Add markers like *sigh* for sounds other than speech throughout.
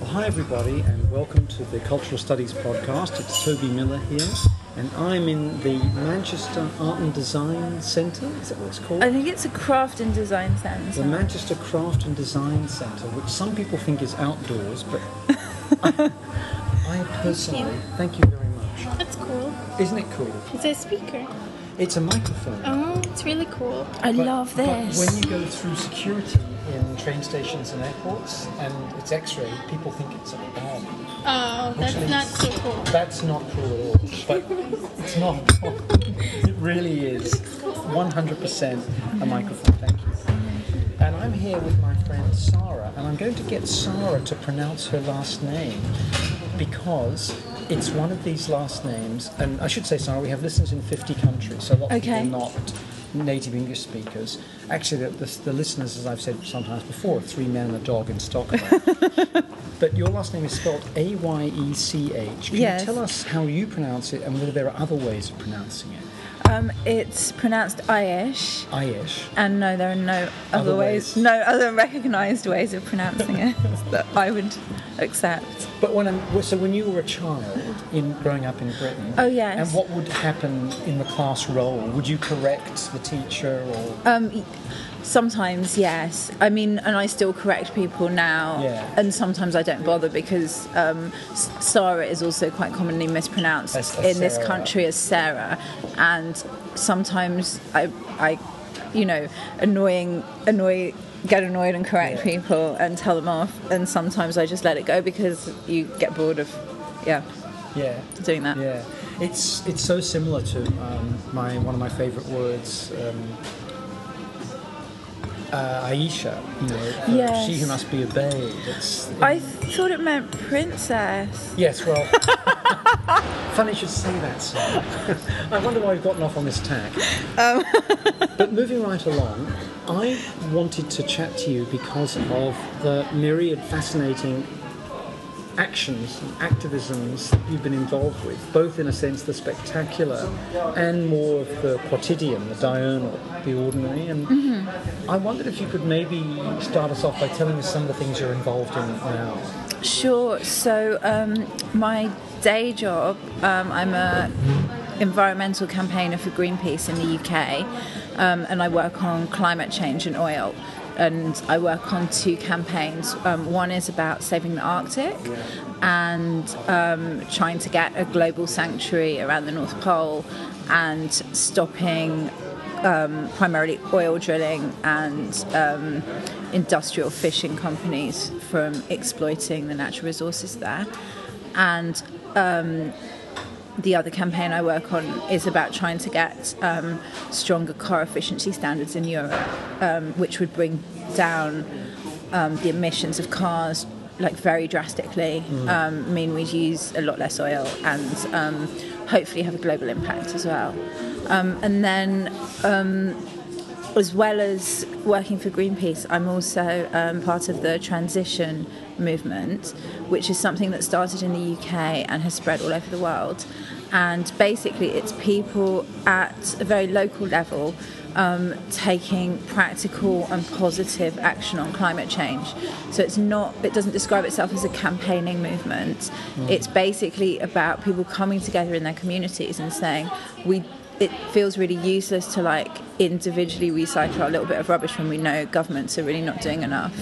Well, hi, everybody, and welcome to the Cultural Studies podcast. It's Toby Miller here, and I'm in the Manchester Art and Design Centre. Is that what it's called? I think it's a craft and design centre. the Manchester Craft and Design Centre, which some people think is outdoors, but *laughs* I, I personally thank you very much. That's cool. Isn't it cool? It's a speaker. It's a microphone. Oh, it's really cool. I But- love but this. when you go through security in train stations and airports, and it's X-ray, people think it's a bomb. Oh, that's Actually, not so cool. That's not cool at all. But it's not. It really is 100% a microphone. Thank you. And I'm here with my friend Sara, and I'm going to get Sara to pronounce her last name because it's one of these last names. And I should say, Sara, we have listeners in 50 countries, so a lot of Okay. people are not native English speakers. Actually, the, the, the listeners, as I've said sometimes before, are three men and a dog in Stockholm. *laughs* But your last name is spelled A Y E C H. Can Yes. you tell us how you pronounce it and whether there are other ways of pronouncing it? Um, it's pronounced Aish, Aish. and no, there are no other, Other ways, ways. no other recognised ways of pronouncing it *laughs* that I would accept. But when I'm, so when you were a child in growing up in Britain, Oh, yes. and what would happen in the class roll? Would you correct the teacher or? Um, sometimes, yes. I mean, and I still correct people now, Yeah. and sometimes I don't bother because um, Sara is also quite commonly mispronounced As- as in this country as Sarah, and sometimes I, I, you know, annoying, annoy. Get annoyed and correct Yeah. people and tell them off, and sometimes I just let it go because you get bored of, yeah, yeah. doing that. Yeah, it's it's so similar to um, my one of my favourite words, um, uh, Aisha. You know, Yes. she who must be obeyed. It's, I thought it meant princess. Yes, well, *laughs* funny you should say that. I wonder why we've gotten off on this tack. Um. *laughs* but moving right along, I wanted to chat to you because of the myriad fascinating actions and activisms that you've been involved with, both in a sense the spectacular and more of the quotidian, the diurnal, the ordinary. And Mm-hmm. I wondered if you could maybe start us off by telling us some of the things you're involved in now. Sure. So um, my day job, um, I'm a environmental campaigner for Greenpeace in the UK, um, and I work on climate change and oil. And I work on two campaigns. Um, one is about saving the Arctic and um, trying to get a global sanctuary around the North Pole and stopping um, primarily oil drilling and um, industrial fishing companies from exploiting the natural resources there. And um, the other campaign I work on is about trying to get um, stronger car efficiency standards in Europe, um, which would bring down um, the emissions of cars like very drastically. Um, mean we'd use a lot less oil and um, hopefully have a global impact as well. Um, and then um, as well as working for Greenpeace, I'm also um, part of the transition movement, which is something that started in the UK and has spread all over the world. And basically, it's people at a very local level um, taking practical and positive action on climate change. So it's not, it doesn't describe itself as a campaigning movement. It's basically about people coming together in their communities and saying, we it feels really useless to like individually recycle a little bit of rubbish when we know governments are really not doing enough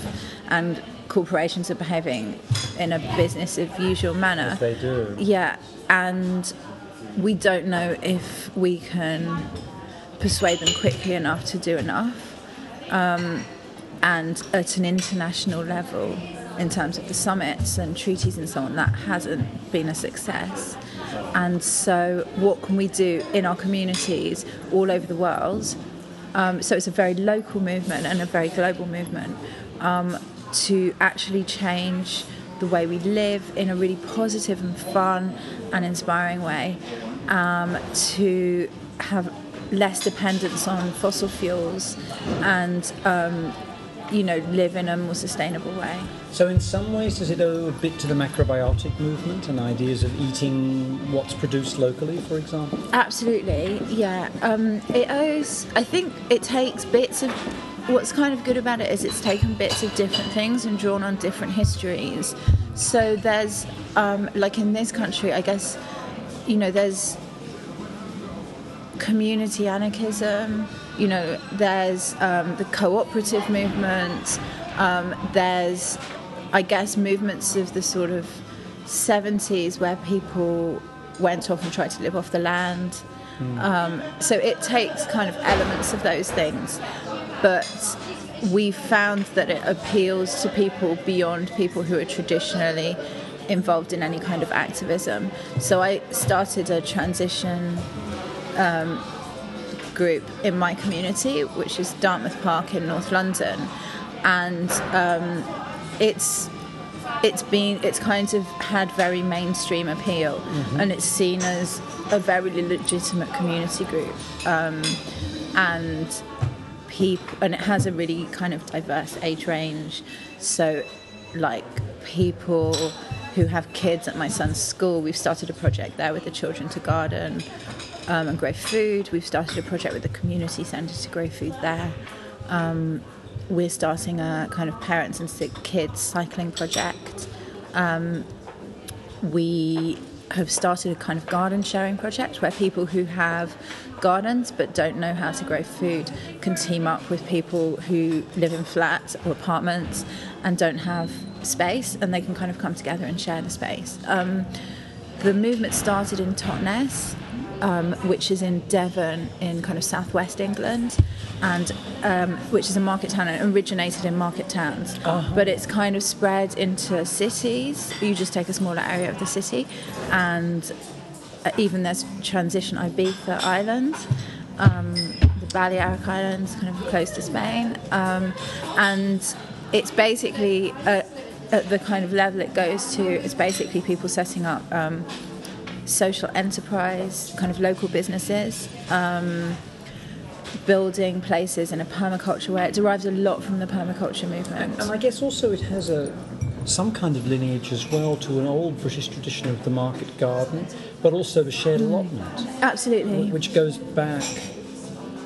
and corporations are behaving in a business as usual manner. They do. Yeah, and we don't know if we can persuade them quickly enough to do enough. Um, and at an international level, in terms of the summits and treaties and so on, that hasn't been a success. And so, what can we do in our communities all over the world? Um, so, it's a very local movement and a very global movement um, to actually change the way we live in a really positive and fun and inspiring way, um, to have less dependence on fossil fuels and um, you know live in a more sustainable way. So, in some ways, does it owe a bit to the macrobiotic movement and ideas of eating what's produced locally, for example? Absolutely, yeah. Um, it owes. I think it takes bits of what's kind of good about it is it's taken bits of different things and drawn on different histories. So there's, um, like in this country, I guess, you know, there's community anarchism, you know, there's um, the cooperative movement, um, there's, I guess, movements of the sort of 70s where people went off and tried to live off the land. Um, so it takes kind of elements of those things, but we found that it appeals to people beyond people who are traditionally involved in any kind of activism. So I started a transition um, group in my community, which is Dartmouth Park in North London, and um, it's it's been it's kind of had very mainstream appeal. And it's seen as a very legitimate community group. Um, and people and it has a really kind of diverse age range. So like people who have kids at my son's school we've started a project there with the children to garden um, and grow food we've started a project with the community centre to grow food there um, we're starting a kind of parents and sick kids cycling project. Um, we have started a kind of garden sharing project where people who have gardens but don't know how to grow food can team up with people who live in flats or apartments and don't have space and they can kind of come together and share the space. Um, the movement started in Totnes, um, which is in Devon in kind of southwest England, and um, which is a market town and originated in market towns. But it's kind of spread into cities. You just take a smaller area of the city, and uh, even there's transition Ibiza Island. Um, the Balearic Islands, kind of close to Spain, um, and it's basically uh, at the kind of level it goes to. It's basically people setting up um, social enterprise, kind of local businesses, um, building places in a permaculture way. It derives a lot from the permaculture movement. And I guess also it has a some kind of lineage as well to an old British tradition of the market garden, but also the shared allotment, Absolutely. which goes back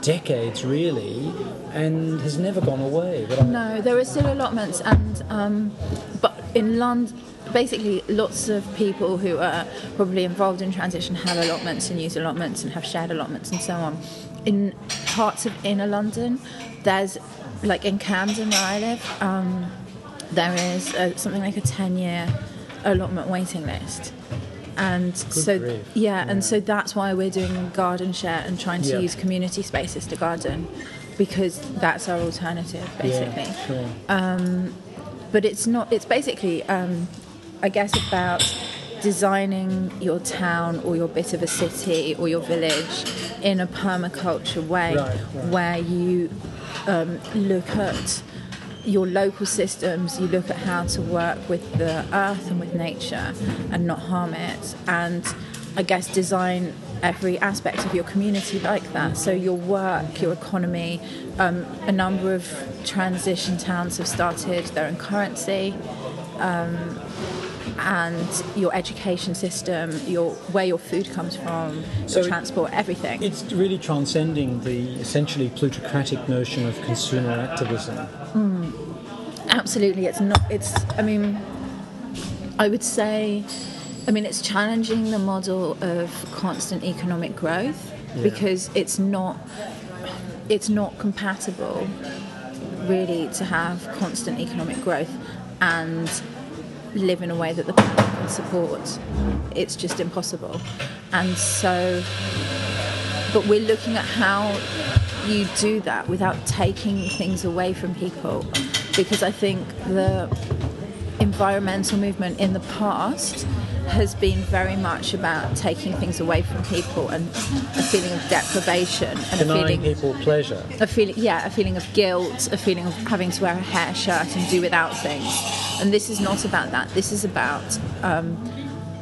decades really, and has never gone away. But No, there are still allotments, and um, but in London, basically, lots of people who are probably involved in transition have allotments and use allotments and have shared allotments and so on. In parts of inner London, there's like in Camden where I live, um, there is a, something like a ten-year allotment waiting list. And so, grief. yeah, and so that's why we're doing garden share and trying to Yeah. use community spaces to garden, because that's our alternative, basically yeah, sure. but it's not it's basically um, i guess about designing your town or your bit of a city or your village in a permaculture way Right, right. where you um, look at your local systems you look at how to work with the earth and with nature and not harm it and i guess design every aspect of your community like that so your work your economy um, a number of transition towns have started their own currency um, and your education system your where your food comes from your So it- transport everything It's really transcending the essentially plutocratic notion of consumer activism. Hmm. Absolutely, it's not. It's. I mean, I would say. I mean, it's challenging the model of constant economic growth Yeah. because it's not. It's not compatible, really, to have constant economic growth and live in a way that the planet can support. It's just impossible, and so. But we're looking at how you do that without taking things away from people because I think the environmental movement in the past has been very much about taking things away from people and a feeling of deprivation and a Denying feeling people pleasure. a feeling yeah a feeling of guilt a feeling of having to wear a hair shirt and do without things. And this is not about that. This is about um,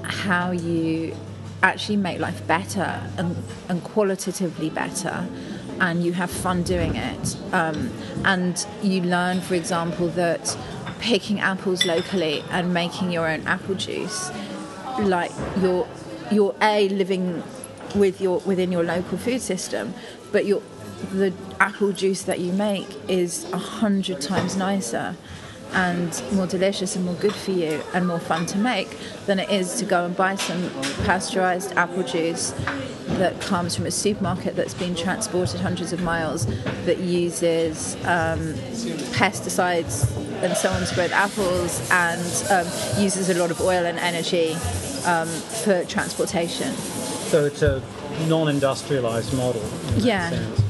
how you actually make life better and, and qualitatively better. And you have fun doing it. Um, and you learn for example that picking apples locally and making your own apple juice like you're you're a living with your within your local food system but you're the apple juice that you make is a hundred times nicer and more delicious and more good for you and more fun to make than it is to go and buy some pasteurized apple juice that comes from a supermarket that's been transported hundreds of miles that uses um, pesticides and so on to grow apples and um, uses a lot of oil and energy um, for transportation. So it's a non-industrialized model. Yeah. sense.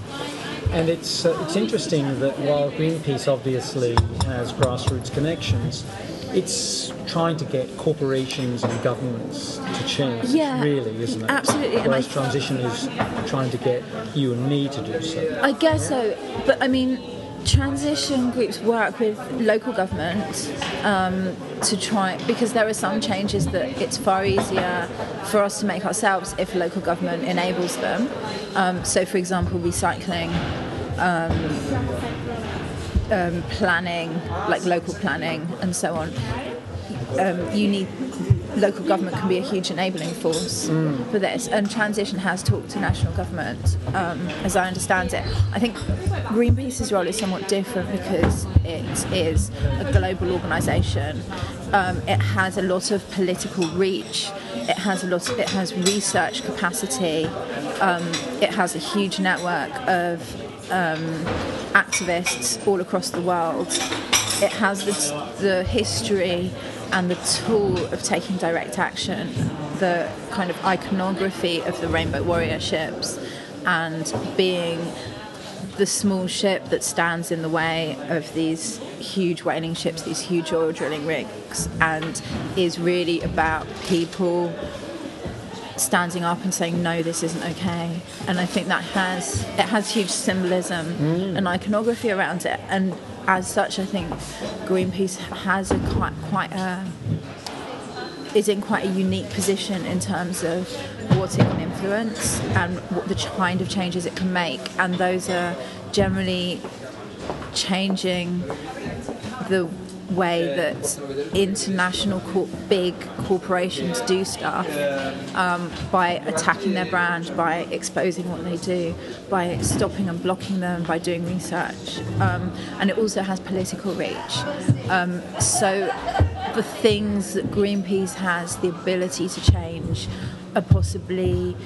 And it's uh, it's interesting that while Greenpeace obviously has grassroots connections, it's trying to get corporations and governments to change. Yeah, really, isn't it? absolutely, and Whereas I- transition is trying to get you and me to do so. I guess so, but I mean, transition groups work with local government um, to try because there are some changes that it's far easier for us to make ourselves if local government enables them. Um, so, for example, recycling. Um, um, planning, like local planning, and so on. Um, you need local government can be a huge enabling force for this, and transition has talked to national government, um, as I understand it. I think Greenpeace's role is somewhat different because it is a global organisation. Um, it has a lot of political reach. It has a lot. Of, it has research capacity. Um, it has a huge network of um, activists all across the world. It has the, the history and the tool of taking direct action, the kind of iconography of the Rainbow Warrior ships, and being the small ship that stands in the way of these huge whaling ships, these huge oil drilling rigs, and is really about people standing up and saying no this isn't okay. And i think that has it has huge symbolism mm. and iconography around it. And as such i think greenpeace has a quite quite a is in quite a unique position in terms of what it can influence and what the kind of changes it can make. And those are generally changing the way that international cor- big corporations do stuff um, by attacking their brand, by exposing what they do, by stopping and blocking them, by doing research. Um, and it also has political reach. Um, so the things that Greenpeace has the ability to change are possibly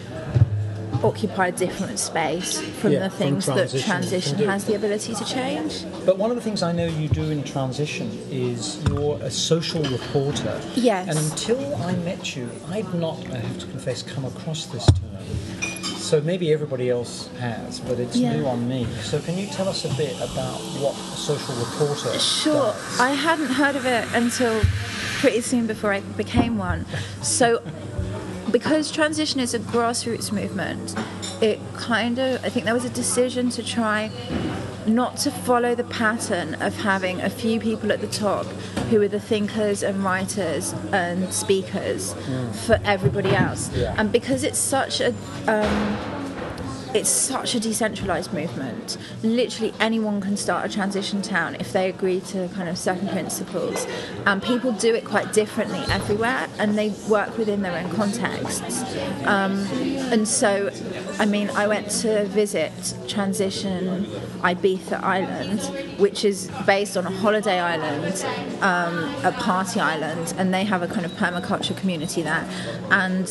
occupy a different space from Yeah, the from things that transition transition can do. has the ability to change. But one of the things I know you do in transition is you're a social reporter. Yes. And until I met you, I'd not, I have to confess, come across this term. So maybe everybody else has, but it's Yeah. new on me. So can you tell us a bit about what a social reporter Sure. does? I hadn't heard of it until pretty soon before I became one. So, because transition is a grassroots movement, it kind of, I think there was a decision to try not to follow the pattern of having a few people at the top who are the thinkers and writers and speakers for everybody else. Yeah. And because it's such a um, it's such a decentralized movement. Literally anyone can start a transition town if they agree to kind of certain principles. And people do it quite differently everywhere and they work within their own contexts. Um, and so, I mean, I went to visit Transition Ibiza Island, which is based on a holiday island, um, a party island, and they have a kind of permaculture community there. And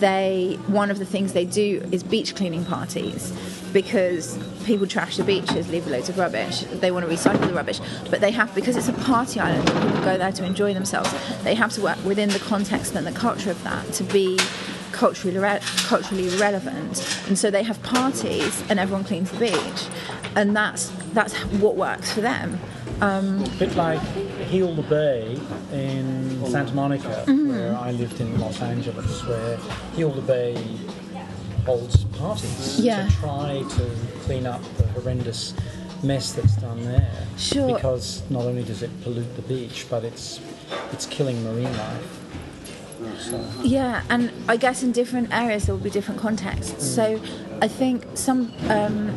they one of the things they do is beach cleaning parties because people trash the beaches, leave loads of rubbish. They want to recycle the rubbish, but they have because it's a party island people go there to enjoy themselves. They have to work within the context and the culture of that to be culturally re- culturally relevant. And so they have parties and everyone cleans the beach, and that's that's what works for them. A bit like Heal the Bay in Santa Monica, Mm-hmm. where I lived in Los Angeles, where Heal the Bay holds parties Yeah. to try to clean up the horrendous mess that's done there. Sure. Because not only does it pollute the beach, but it's it's killing marine life. So, Yeah, and I guess in different areas there will be different contexts. So I think some um,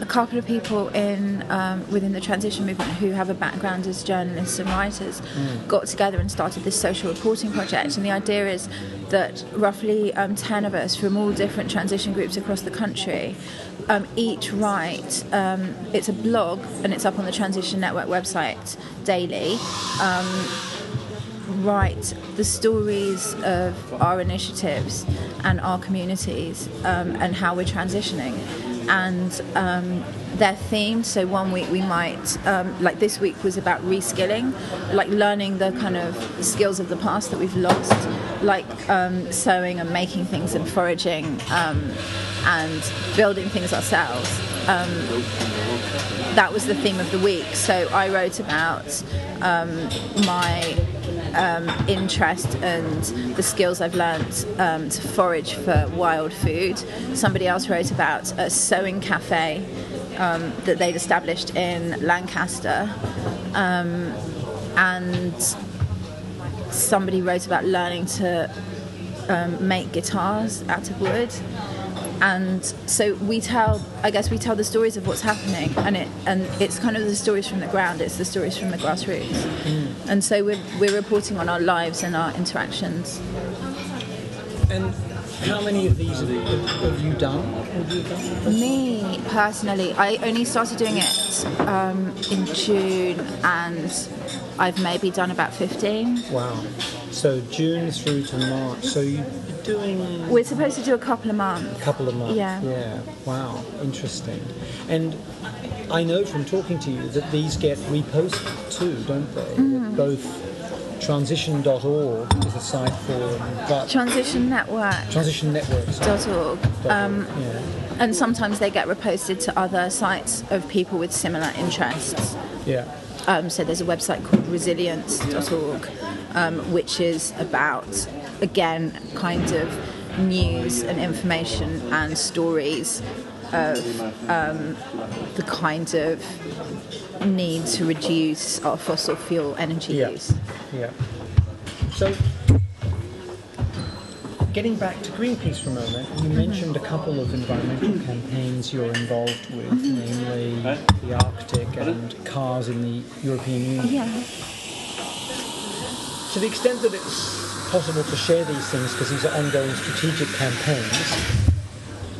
a couple of people in um, within the transition movement who have a background as journalists and writers got together and started this social reporting project. And the idea is that roughly um, 10 of us from all different transition groups across the country um, each write, um, it's a blog and it's up on the Transition Network website daily write the stories of our initiatives and our communities um, and how we're transitioning. And um, they're themed. So one week we might, um, like this week was about reskilling, like learning the kind of skills of the past that we've lost, like um, sewing and making things and foraging um, and building things ourselves that was the theme of the week. So I wrote about um, my um, interest and the skills I've learnt um, to forage for wild food. Somebody else wrote about a sewing cafe um, that they'd established in Lancaster. Um, and somebody wrote about learning to um, make guitars out of wood and so we tell i guess we tell the stories of what's happening and it and it's kind of the stories from the ground it's the stories from the grassroots and so we're, we're reporting on our lives and our interactions And how many of these have, you done? Have you done? me personally i only started doing it um, in june and i've maybe done about 15 Wow. So June through to March. So you're doing we're supposed to do a couple of months A couple of months. Yeah. Yeah. Wow. Interesting. And I know from talking to you that these get reposted too, don't they? Mm-hmm. Both transition.org is a site for but transition network Transition Networks. dot org um, yeah. and sometimes they get reposted to other sites of people with similar interests Yeah. Um, so there's a website called resilience.org, um, which is about, again, kind of news and information and stories of um, the kind of need to reduce our fossil fuel energy Yeah. use. Yeah. So, getting back to Greenpeace for a moment, you mentioned a couple of environmental campaigns you're involved with, namely the Arctic and cars in the European Union. Yeah. To the extent that it's possible to share these things, because these are ongoing strategic campaigns,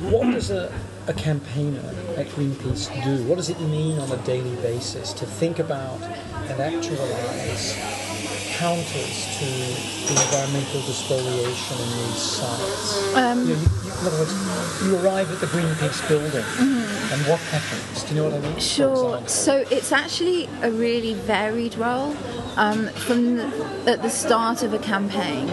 what does a, a campaigner at Greenpeace do? What does it mean on a daily basis to think about and actualize counters to the environmental despoliation in these sites? Um, you know, you, you, in other words, you arrive at the Greenpeace building, and what happens? Do you know what I mean? Sure. So it's actually a really varied role. Um, from the, at the start of a campaign,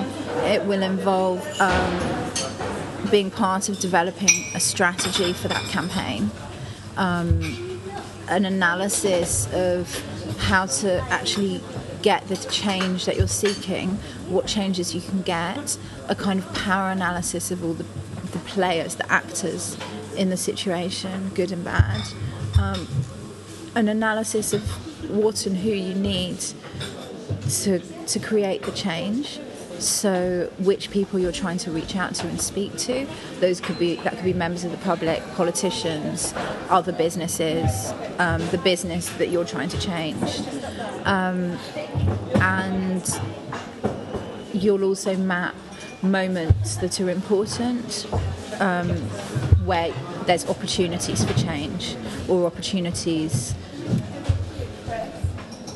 it will involve um, being part of developing a strategy for that campaign, um, an analysis of how to actually get the change that you're seeking, what changes you can get, a kind of power analysis of all the, the players, the actors in the situation, good and bad, um, an analysis of what and who you need to, to create the change. So, which people you're trying to reach out to and speak to? Those could be that could be members of the public, politicians, other businesses, um, the business that you're trying to change, um, and you'll also map moments that are important um, where there's opportunities for change or opportunities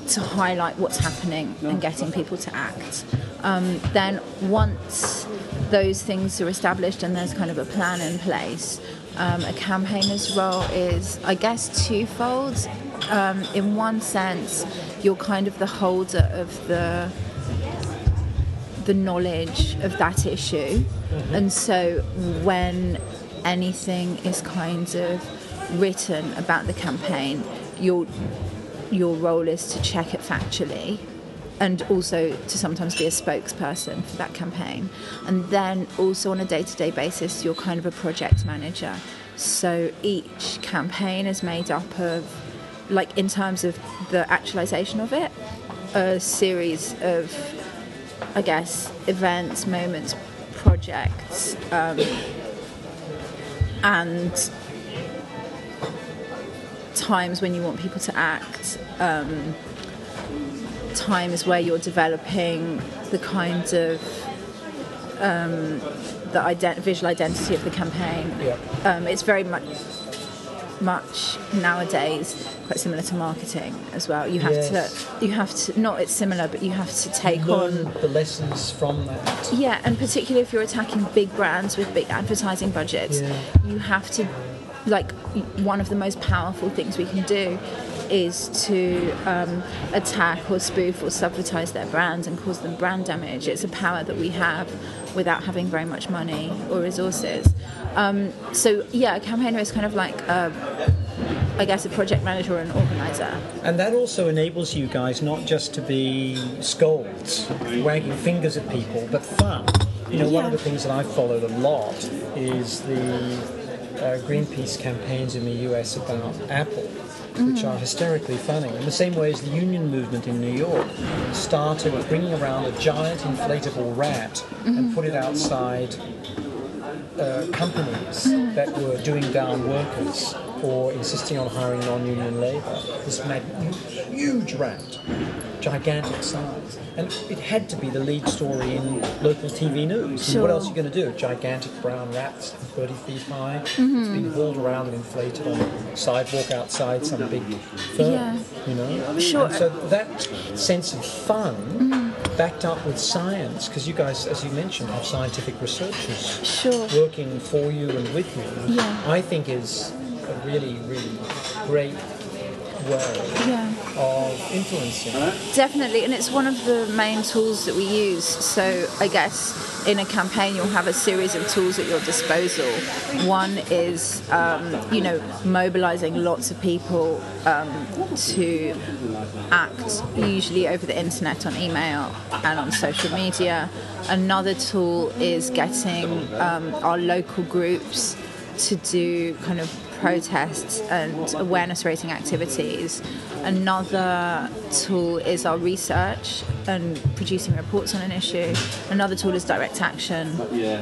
to highlight what's happening and getting people to act. Um, then once those things are established and there's kind of a plan in place, um, a campaigner's role is, I guess, twofold. Um, in one sense, you're kind of the holder of the the knowledge of that issue, and so when anything is kind of written about the campaign, your your role is to check it factually and also to sometimes be a spokesperson for that campaign. And then also on a day to day basis, you're kind of a project manager. So each campaign is made up of, like, in terms of the actualization of it, a series of, I guess, events, moments, projects, um, and times when you want people to act, um, times where you're developing the kind of um, the ident- visual identity of the campaign. Yeah. Um, it's very much much nowadays quite similar to marketing as well. You have Yes. to you have to not it's similar, but you have to take Learn on the lessons from that. yeah, and particularly if you're attacking big brands with big advertising budgets, Yeah. you have to, like, one of the most powerful things we can do is to um, attack or spoof or subvertise their brands and cause them brand damage. It's a power that we have without having very much money or resources. Um, so, yeah, a campaigner is kind of like, a, I guess, a project manager or an organizer. And that also enables you guys not just to be scolds, wagging fingers at people, but fun. You know, one of the things that I've followed a lot is the uh, Greenpeace campaigns in the US about Apple, which are hysterically funny. In the same way as the union movement in New York started with bringing around a giant inflatable rat and put it outside uh, companies that were doing down workers or insisting on hiring non-union labour. This mag- huge rat, gigantic size, and it had to be the lead story in local TV news. Sure. what else are you going to do? A gigantic brown rat, 30 feet high. It's been mm-hmm. hauled around and inflated on a sidewalk outside some big firm. Yeah. You know. Sure. And so that sense of fun. Mm-hmm. Backed up with science, because you guys, as you mentioned, have scientific researchers Sure. working for you and with you, Yeah. I think is a really, really great way Yeah. of influencing. Definitely, and it's one of the main tools that we use. So, I guess in a campaign, you'll have a series of tools at your disposal. One is, um, you know, mobilizing lots of people um, to act, usually over the internet, on email, and on social media. Another tool is getting um, our local groups to do kind of protests and awareness raising activities. Another tool is our research and producing reports on an issue. Another tool is direct action.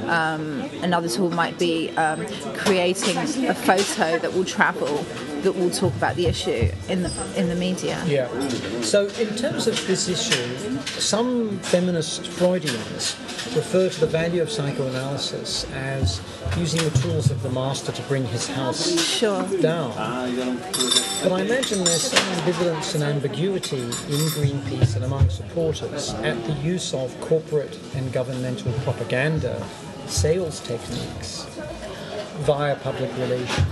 Um, another tool might be um, creating a photo that will travel that will talk about the issue in the in the media. Yeah. So, in terms of this issue, some feminist Freudians refer to the value of psychoanalysis as using the tools of the master to bring his house Sure. down. But I imagine there's some ambivalence and ambiguity in Greenpeace and among supporters at the use of corporate and governmental propaganda sales techniques via public relations.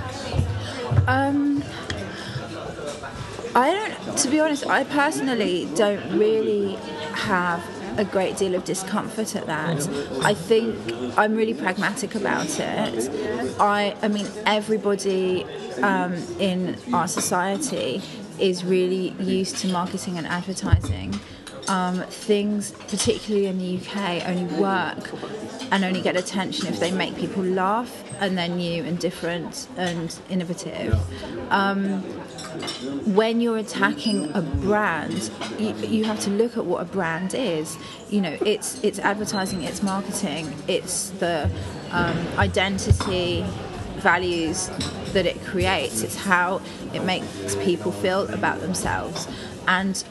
Um, I don't, to be honest, I personally don't really have a great deal of discomfort at that. I think I'm really pragmatic about it. I, I mean, everybody um, in our society is really used to marketing and advertising. Um, things, particularly in the UK, only work and only get attention if they make people laugh and they're new and different and innovative when you're attacking a brand, you, you have to look at what a brand is. You know, it's it's advertising, it's marketing, it's the um, identity, values that it creates. It's how it makes people feel about themselves, and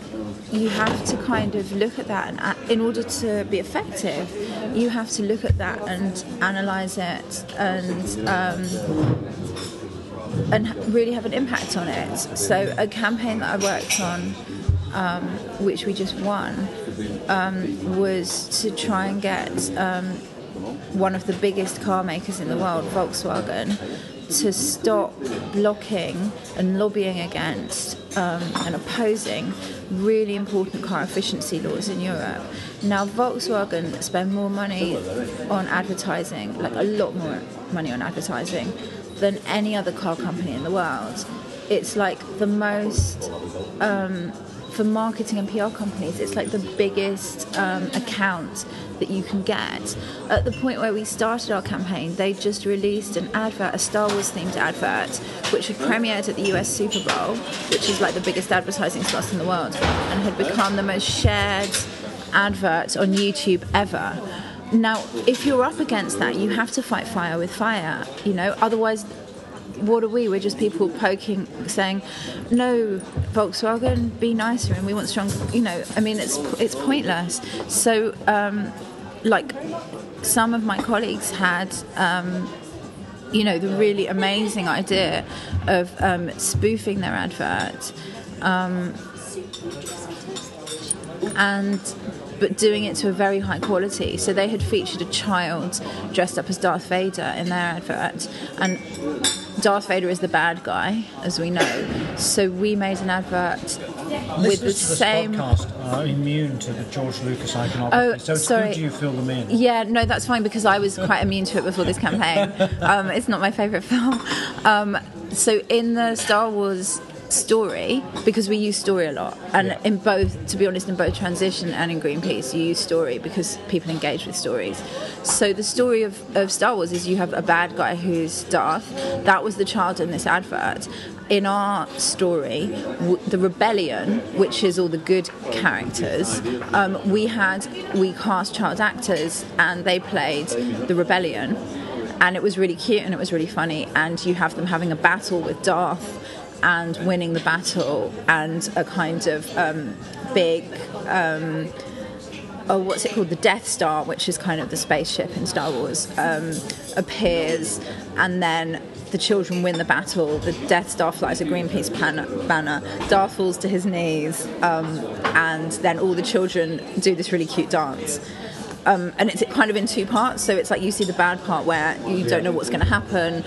you have to kind of look at that. And in order to be effective, you have to look at that and analyze it and. Um, and really have an impact on it. So a campaign that I worked on, um, which we just won, um, was to try and get um, one of the biggest car makers in the world, Volkswagen, to stop blocking and lobbying against um, and opposing really important car efficiency laws in Europe. Now, Volkswagen spend more money on advertising, like a lot more money on advertising, than any other car company in the world. It's like the most um, for marketing and PR companies, it's like the biggest um, account that you can get. At the point where we started our campaign, they just released an advert, a Star Wars themed advert, which had premiered at the US Super Bowl, which is like the biggest advertising slot in the world, and had become the most shared advert on YouTube ever. Now, if you're up against that, you have to fight fire with fire. You know, otherwise what are we? We're just people poking, saying, "No, Volkswagen, be nicer," and we want strong. You know, I mean, it's it's pointless. So, um, like, some of my colleagues had. Um, you know the really amazing idea of um, spoofing their advert um, and but doing it to a very high quality. So they had featured a child dressed up as Darth Vader in their advert, and Darth Vader is the bad guy, as we know. So we made an advert with the to this same. podcast are immune to the George Lucas iconography, Oh, so it's sorry. good you fill them in. Yeah, no, that's fine because I was quite immune to it before this campaign. *laughs* Um, it's not my favourite film. Um, so in the Star Wars story, because we use story a lot, and Yeah. in both, to be honest, in both Transition and in Greenpeace, you use story because people engage with stories. So the story of, of Star Wars is you have a bad guy who's Darth. That was the child in this advert. In our story, w- the rebellion, which is all the good characters, um, we had we cast child actors and they played the rebellion, and it was really cute and it was really funny. And you have them having a battle with Darth and winning the battle, and a kind of um, big oh, what's it called? The Death Star, which is kind of the spaceship in Star Wars, um, appears, and then the children win the battle. The Death Star flies a Greenpeace banner. banner. Darth falls to his knees, um, and then all the children do this really cute dance. Um, and it's kind of in two parts. So it's like you see the bad part where you don't know what's going to happen.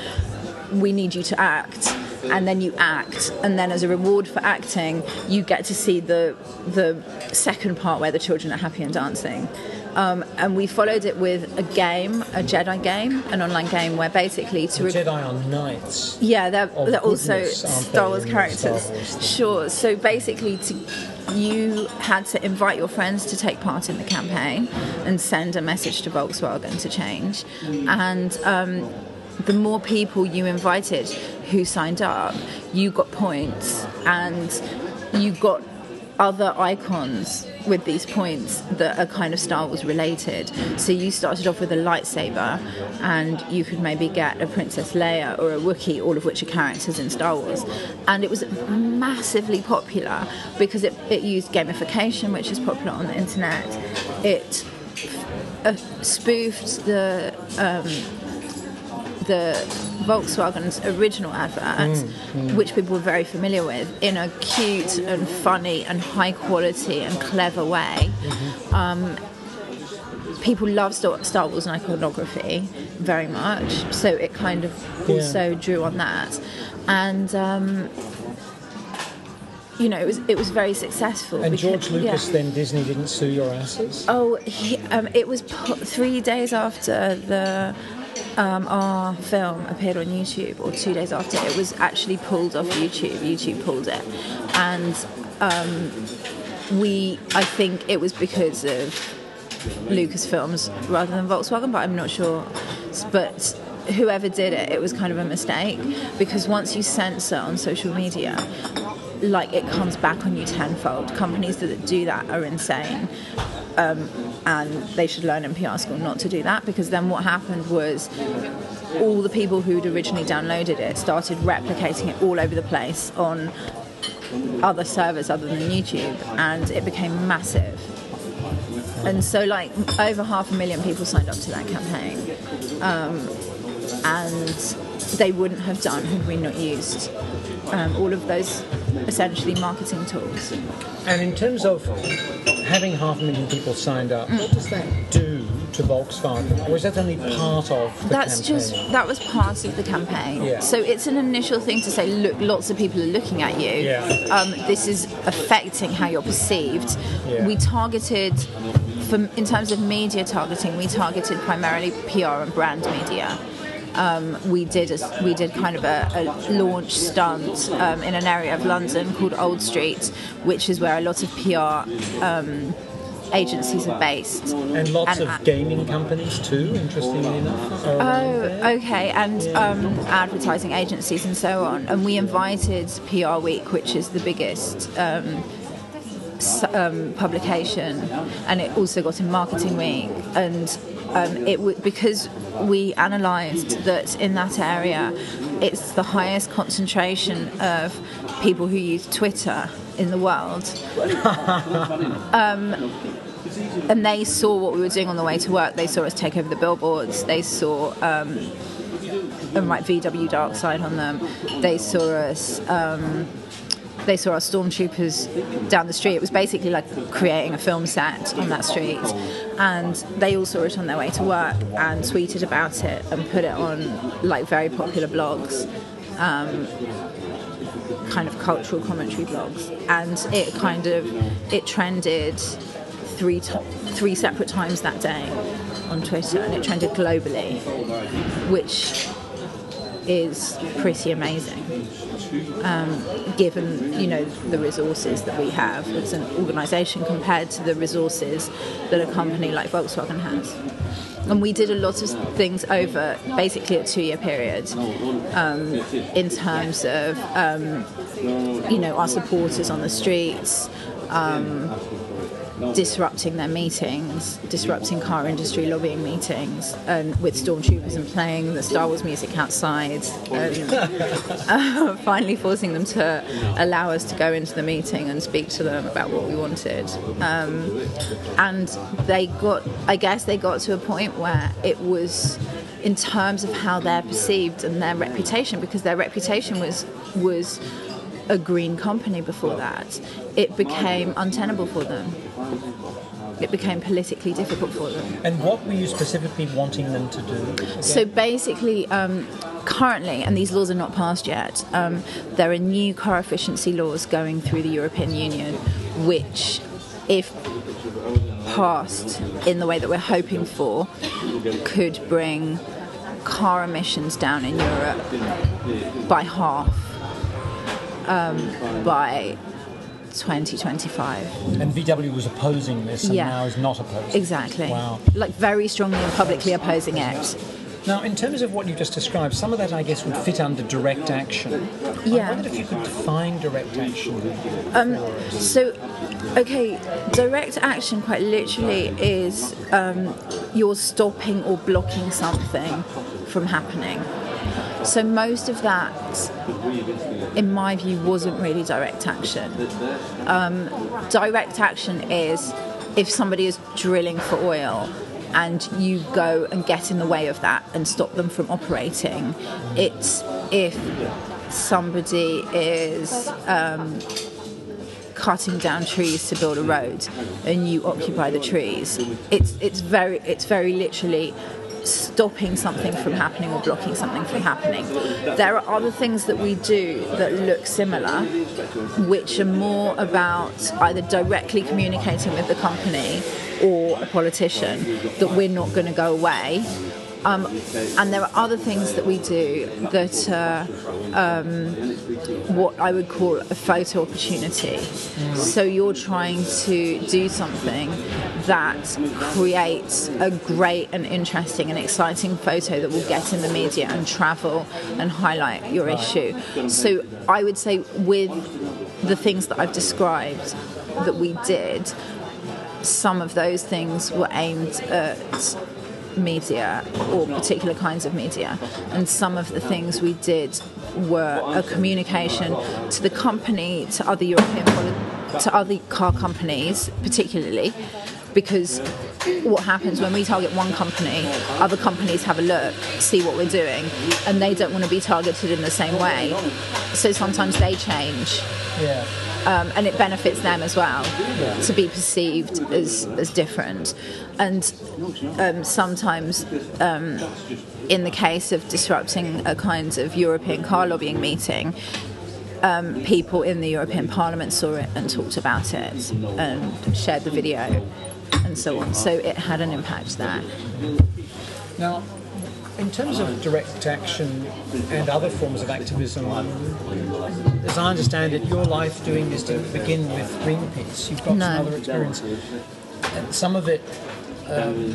We need you to act, and then you act, and then as a reward for acting, you get to see the the second part where the children are happy and dancing. Um, and we followed it with a game, a Jedi game, an online game where basically to The Jedi are knights. yeah, they're, they're also goodness, aren't they, Star Wars characters. Star Wars? Sure. So basically, to, you had to invite your friends to take part in the campaign and send a message to Volkswagen to change. And um, the more people you invited who signed up, you got points and you got other icons with these points that are kind of Star Wars related. So you started off with a lightsaber, and you could maybe get a Princess Leia or a Wookiee, all of which are characters in Star Wars. And it was massively popular because it, it used gamification, which is popular on the internet. It uh, spoofed the um, the Volkswagen's original advert, which people were very familiar with, in a cute and funny and high quality and clever way. Um, people love Star Wars and iconography very much, so it kind of also drew on that, and. Um, you know, it was it was very successful. And because- George Lucas, yeah. then Disney didn't sue your asses? Oh, he, um, it was three days after the um, our film appeared on YouTube, or two days after. It was actually pulled off YouTube. YouTube pulled it, and um, we. I think it was because of Lucasfilms rather than Volkswagen, but I'm not sure. But whoever did it, it was kind of a mistake because once you censor on social media, like it comes back on you tenfold. Companies that do that are insane. Um, and they should learn in PR school not to do that because then what happened was all the people who'd originally downloaded it started replicating it all over the place on other servers other than YouTube and it became massive. And so, like, over half a million people signed up to that campaign. Um, and they wouldn't have done had we not used um, all of those essentially marketing tools. And in terms of having half a million people signed up, what does that do to Volkswagen? Or is that only part of the That's campaign? just that was part of the campaign. Yeah. So it's an initial thing to say, look, lots of people are looking at you. Yeah. Um, this is affecting how you're perceived. Yeah. We targeted, in terms of media targeting, we targeted primarily PR and brand media. Um, we did a, we did kind of a, a launch stunt um, in an area of London called Old Street, which is where a lot of PR um, agencies are based. And lots and- of gaming companies too, interestingly enough. Oh, okay, and um, advertising agencies and so on. And we invited PR Week, which is the biggest um, um, publication, and it also got in Marketing Week. And um, it w- because we analysed that in that area, it's the highest concentration of people who use Twitter in the world. *laughs* Um, and they saw what we were doing on the way to work. They saw us take over the billboards. They saw um, and write VW Dark Side on them. They saw us. Um, they saw our stormtroopers down the street. It was basically like creating a film set on that street, and they all saw it on their way to work and tweeted about it and put it on like very popular blogs. Um, kind of cultural commentary blogs, and it kind of it trended three to- three separate times that day on Twitter, and it trended globally, which is pretty amazing. Um, given you know the resources that we have as an organisation compared to the resources that a company like Volkswagen has. And we did a lot of things over basically a two-year period um, in terms of um, you know our supporters on the streets, um, disrupting their meetings, disrupting car industry lobbying meetings, and with stormtroopers and playing the Star Wars music outside, and *laughs* uh, finally forcing them to allow us to go into the meeting and speak to them about what we wanted. Um, and they got, I guess, they got to a point where it was. In terms of how they're perceived and their reputation, because their reputation was was a green company before that, it became untenable for them. It became politically difficult for them. And what were you specifically wanting them to do? So basically, um, currently, and these laws are not passed yet, um, there are new car efficiency laws going through the European Union, which, if passed in the way that we're hoping for, could bring car emissions down in Europe by half um, by 2025. And VW was opposing this and Yeah. now is not opposing. Exactly. Wow. Like very strongly and publicly opposing it. Now, in terms of what you just described, some of that I guess would fit under direct action. Yeah. I wondered if you could define direct action. So, okay, direct action quite literally is um, you're stopping or blocking something from happening. So, most of that, in my view, wasn't really direct action. Um, direct action is if somebody is drilling for oil and you go and get in the way of that and stop them from operating. It's if somebody is cutting down trees to build a road and you occupy the trees it's it's very it's very literally stopping something from happening or blocking something from happening. There are other things that we do that look similar which are more about either directly communicating with the company or a politician that we're not going to go away um, and there are other things that we do that are what I would call a photo opportunity. So you're trying to do something that creates a great and interesting and exciting photo that will get in the media and travel and highlight your issue. So I would say with the things that I've described that we did, some of those things were aimed at media or particular kinds of media and some of the things we did were a communication to the company to other European to other car companies particularly because what happens when we target one company other companies have a look see what we're doing and they don't want to be targeted in the same way so sometimes they change Yeah. Um, and it benefits them as well to be perceived as, as different. And um, sometimes, um, in the case of disrupting a kind of European car lobbying meeting, um, people in the European Parliament saw it and talked about it and shared the video and so on. So it had an impact there. Now, in terms of direct action and other forms of activism, as I understand it, your life doing this didn't begin with Greenpeace. You've got No. some other experience. And some of it um,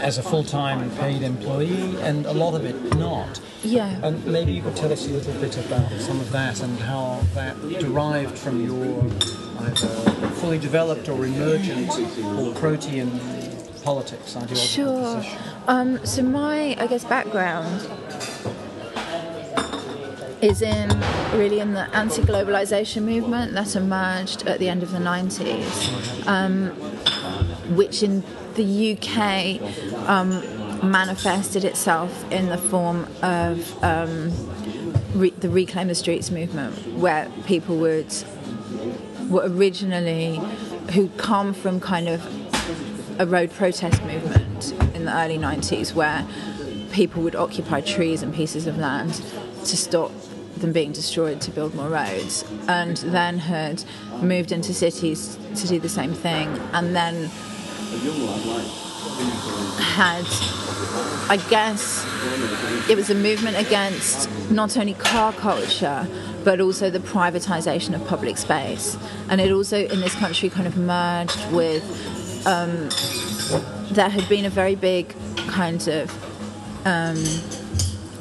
as a full-time paid employee, and a lot of it not. Yeah. And maybe you could tell us a little bit about some of that and how that derived from your either fully developed or emergent or protean politics, ideology, Sure. Um, so my, I guess, background is in really in the anti-globalization movement that emerged at the end of the 90s, um, which in the UK um, manifested itself in the form of um, re- the Reclaim the Streets movement, where people would were originally who'd come from kind of a road protest movement in the early 90s where people would occupy trees and pieces of land to stop them being destroyed to build more roads. And then had moved into cities to do the same thing. And then had I guess it was a movement against not only car culture but also the privatization of public space. And it also in this country kind of merged with um, there had been a very big kind of um,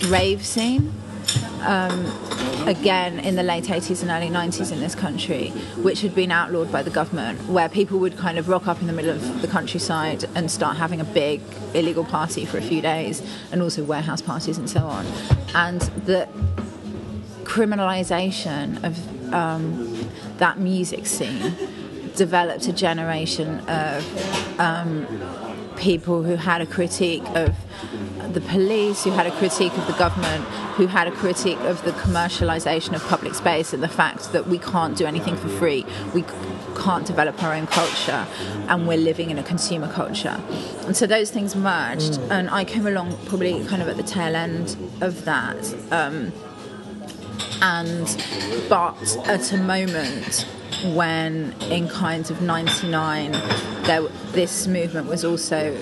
rave scene um, again in the late 80s and early 90s in this country, which had been outlawed by the government, where people would kind of rock up in the middle of the countryside and start having a big illegal party for a few days, and also warehouse parties and so on. And the criminalisation of um, that music scene developed a generation of um, people who had a critique of the police, who had a critique of the government, who had a critique of the commercialization of public space and the fact that we can't do anything for free. We can't develop our own culture and we're living in a consumer culture. And so those things merged, and I came along probably kind of at the tail end of that. Um, and but at a moment when in kind of 99 there, this movement was also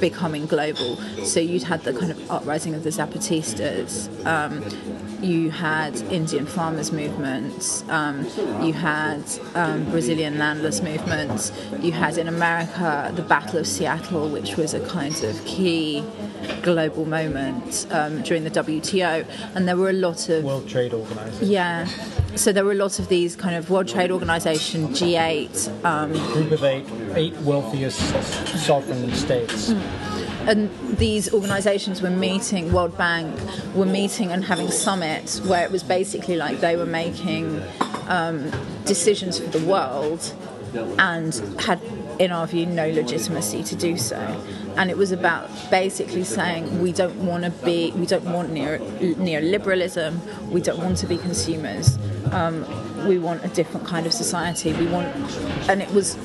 becoming global so you'd had the kind of uprising of the zapatistas um, you had indian farmers movements um, you had um, brazilian landless movements you had in america the battle of seattle which was a kind of key global moment um, during the wto and there were a lot of World Trade Organization. yeah. So there were lots of these kind of World Trade Organization, G8, um, Group of eight, eight wealthiest sovereign states. and these organizations were meeting, World Bank were meeting and having summits where it was basically like they were making um, decisions for the world and had, in our view, no legitimacy to do so. And it was about basically saying we don't want to be, we don't want neo, neoliberalism, we don't want to be consumers, um, we want a different kind of society. We want, and it was,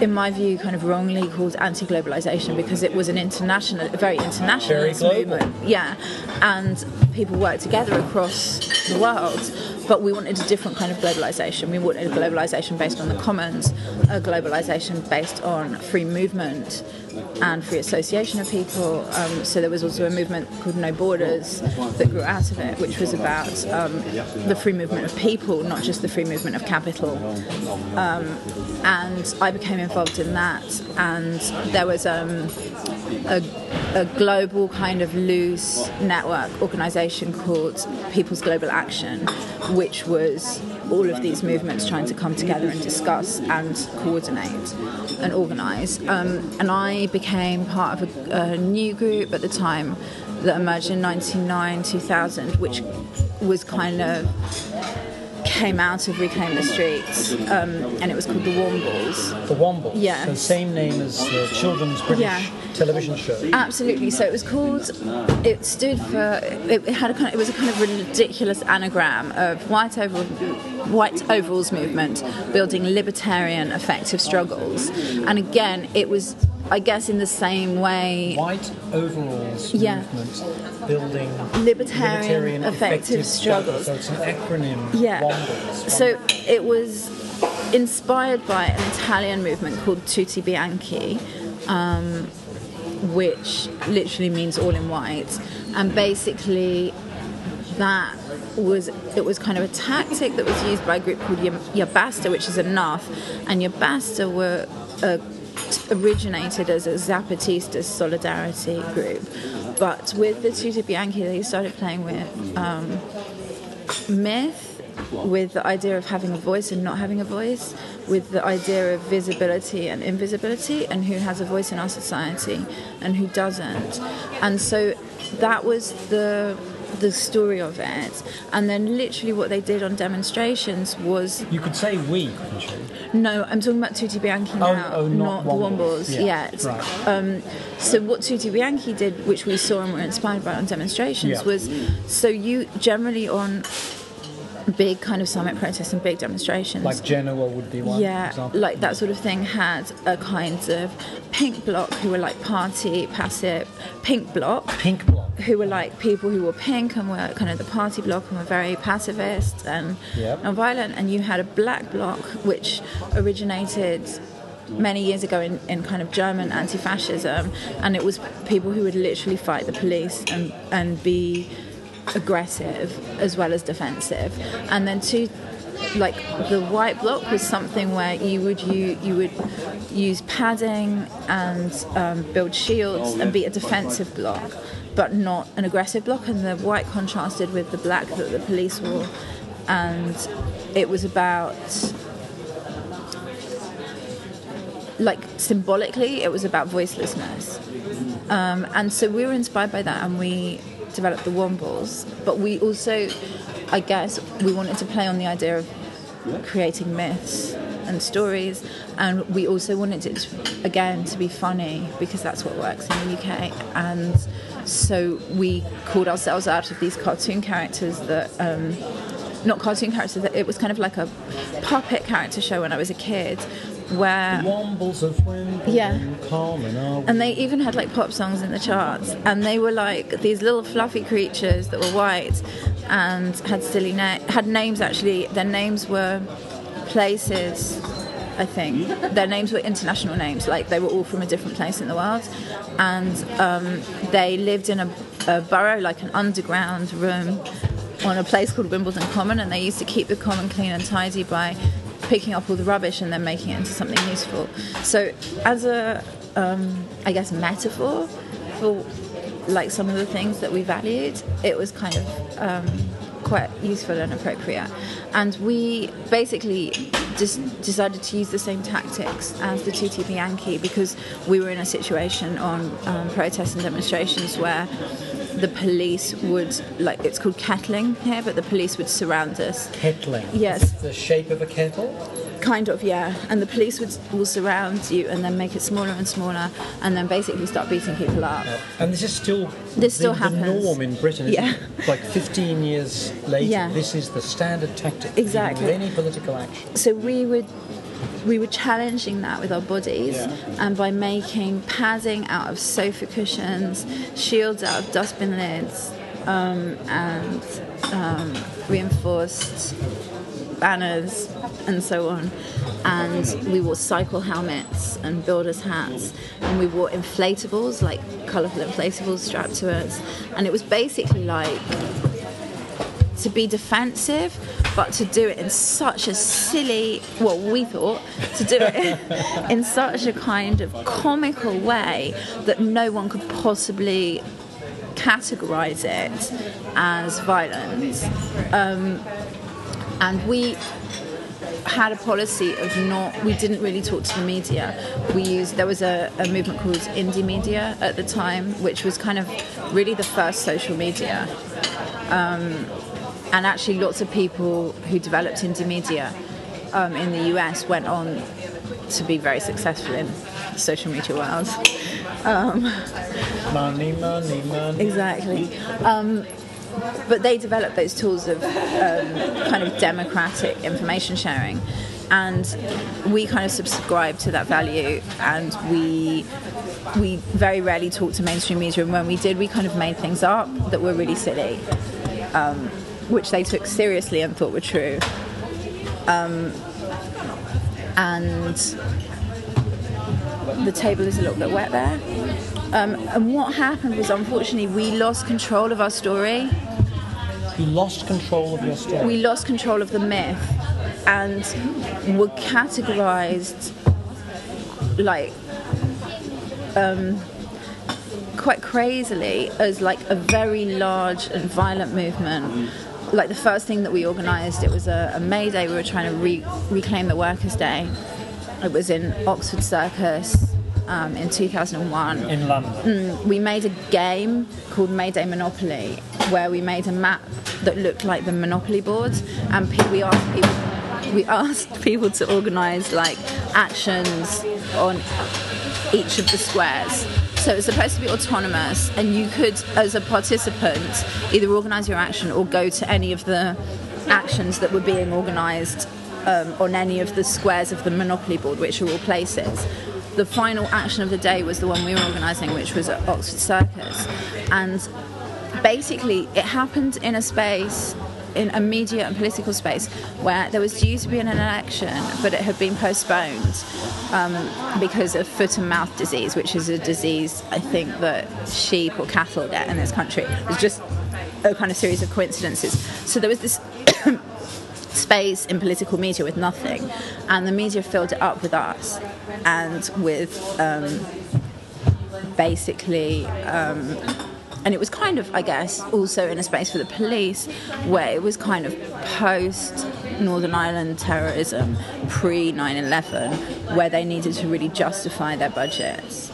in my view, kind of wrongly called anti-globalization because it was an international, a very international Very movement. Yeah, and people work together across the world. But we wanted a different kind of globalization. We wanted a globalization based on the commons, a globalization based on free movement and free association of people. Um, so there was also a movement called No Borders that grew out of it, which was about um, the free movement of people, not just the free movement of capital. Um, and I became involved in that, and there was um, a, a global kind of loose network organization called People's Global Action, which was all of these movements trying to come together and discuss and coordinate and organize. Um, and I became part of a, a new group at the time that emerged in 1999 2000, which was kind of came out of Reclaim the Streets, um, and it was called the Wombles. The Womble. Yeah. The same name as the children's British Yeah. television show. Absolutely. So it was called. It stood for. It had a kind. of, It was a kind of ridiculous anagram of white overall, white overalls movement, building libertarian effective struggles. And again, it was. I guess in the same way. White overalls Yeah. movement building Libertarian effective struggles. So it's an acronym. Yeah. Wombles. So it was inspired by an Italian movement called Tutti Bianchi, um, which literally means all in white, and basically that was it was kind of a tactic that was used by a group called Yab- Ya Basta, which is enough, and Ya Basta were uh, originated as a Zapatista solidarity group, but with the Tutti Bianchi, they started playing with um, myth with the idea of having a voice and not having a voice, with the idea of visibility and invisibility and who has a voice in our society and who doesn't. And so that was the the story of it. And then literally what they did on demonstrations was You could say we, couldn't you? no, I'm talking about Tutti Bianchi Oh, now, oh, not the Wombles. Wombles Yeah, yet. right. Um, so what Tutti Bianchi did, which we saw and were inspired by on demonstrations, Yeah. was so you generally on big kind of summit protests and big demonstrations. Like Genoa would be one. yeah, example. like that sort of thing had a kind of pink block who were like party passive, pink block Pink block. who were like people who were pink and were kind of the party block and were very pacifist and Yep. non-violent, and you had a black block which originated many years ago in, in kind of German anti-fascism, and it was people who would literally fight the police and and be aggressive as well as defensive, and then two. Like the white block was something where you would you you would use padding and um, build shields and be a defensive block, but not an aggressive block. And the white contrasted with the black that the police wore, and it was about like symbolically, it was about voicelessness. Um, and so we were inspired by that, and we developed the Wombles. But we also, I guess, we wanted to play on the idea of creating myths and stories, and we also wanted it again to be funny because that's what works in the UK. And so we called ourselves out of these cartoon characters that. Um, not cartoon characters. It was kind of like a puppet character show when I was a kid, where Wombles of Yeah. And they even had like pop songs in the charts, and they were like these little fluffy creatures that were white and had silly na- had names. Actually, their names were places. I think their names were international names, like they were all from a different place in the world, and um, they lived in a, a burrow, like an underground room, on a place called Wimbledon Common, and they used to keep the common clean and tidy by picking up all the rubbish and then making it into something useful. So, as a, um, I guess, metaphor for like some of the things that we valued, it was kind of um, quite useful and appropriate. And we basically just decided to use the same tactics as the Tutti Bianchi because we were in a situation on um, protests and demonstrations where the police would like it's called kettling here, but the police would surround us kettling. Yes. The shape of a kettle. Kind of, yeah. And the police would will surround you and then make it smaller and smaller, and then basically start beating people up. And this is still This the, still the norm in Britain. Yeah. it? Like 15 years later, Yeah. this is the standard tactic Exactly. with any political action. So we would we were challenging that with our bodies, Yeah. and by making padding out of sofa cushions, shields out of dustbin lids, um, and um, reinforced banners and so on. And we wore cycle helmets and builders' hats, and we wore inflatables, like colourful inflatables strapped to us. And it was basically like to be defensive, but to do it in such a silly, well, we thought, to do it *laughs* in such a kind of comical way that no one could possibly categorize it as violence. Um, and we had a policy of not we didn't really talk to the media we used there was a, a movement called Indymedia at the time which was kind of really the first social media um, and actually lots of people who developed Indymedia um, in the us went on to be very successful in social media world Money, money, money. Exactly. But they developed those tools of um, kind of democratic information sharing. And we kind of subscribe to that value, and we we very rarely talk to mainstream media. And when we did, we kind of made things up that were really silly, um, which they took seriously and thought were true. Um, and the table is a little bit wet there. Um, and what happened was, unfortunately, we lost control of our story. You lost control of your story. We lost control of the myth and were categorized like um, quite crazily as like a very large and violent movement like the first thing that we organised, it was a, a May Day. We were trying to re- reclaim the Workers' Day. It was in Oxford Circus um, in 2001 In London. we made a game called Mayday Monopoly where we made a map that looked like the Monopoly board and pe- we asked people, we *laughs* asked people to organise like actions on each of the squares. So it was supposed to be autonomous, and you could, as a participant, either organise your action or go to any of the actions that were being organised um, on any of the squares of the Monopoly board, which are all places. The final action of the day was the one we were organising, which was at Oxford Circus, and basically it happened in a space in a media and political space where there was due to be an election but it had been postponed um, because of foot and mouth disease which is a disease i think that sheep or cattle get in this country. It was just a kind of series of coincidences. So there was this space in political media with nothing and the media filled it up with us and with um, basically um, and it was kind of, I guess, also in a space for the police where it was kind of post Northern Ireland terrorism, pre 9 11, where they needed to really justify their budgets.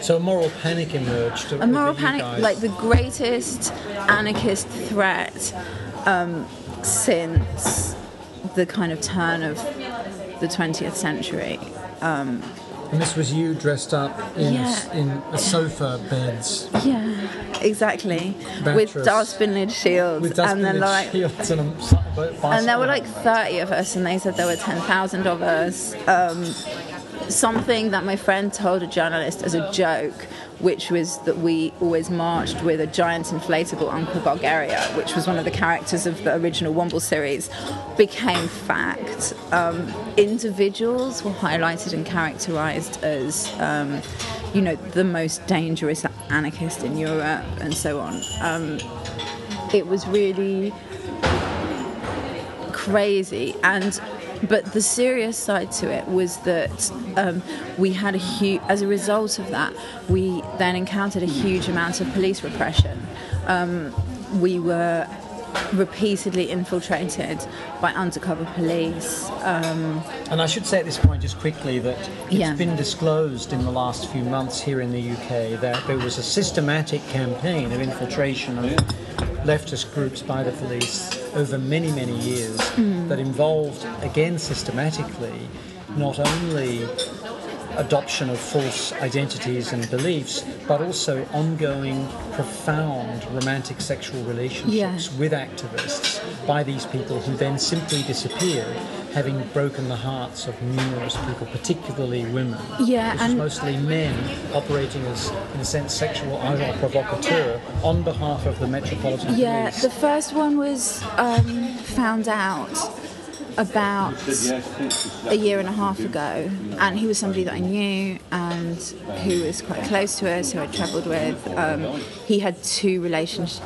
So a moral panic emerged. A moral panic, like the greatest anarchist threat um, since the kind of turn of the 20th century. And this was you dressed up in, Yeah. in a sofa beds Yeah, exactly. Mattress. With dustbin lid shields. with and dustbin then like shields and and there were like 30 of us and they said there were 10,000 of us um, something that my friend told a journalist as a joke which was that we always marched with a giant inflatable Uncle Bulgaria, which was one of the characters of the original Womble series, became fact. Um, individuals were highlighted and characterized as, um, you know, the most dangerous anarchist in Europe and so on. Um, it was really crazy and but the serious side to it was that um, we had a huge as a result of that we then encountered a huge amount of police repression. Um, we were repeatedly infiltrated by undercover police um, And I should say at this point, just quickly, that it's Yeah. been disclosed in the last few months here in the UK that there was a systematic campaign of infiltration of leftist groups by the police over many, many years that involved, again, systematically, not only adoption of false identities and beliefs, but also ongoing, profound romantic sexual relationships Yeah. with activists by these people who then simply disappeared, having broken the hearts of numerous people, particularly women. Yeah, and- mostly men operating as, in a sense, sexual agent provocateur on behalf of the Metropolitan yeah Police. the first one was um, found out about a year and a half ago, and he was somebody that I knew and who was quite close to us, who I travelled with. Um, he had two relationship,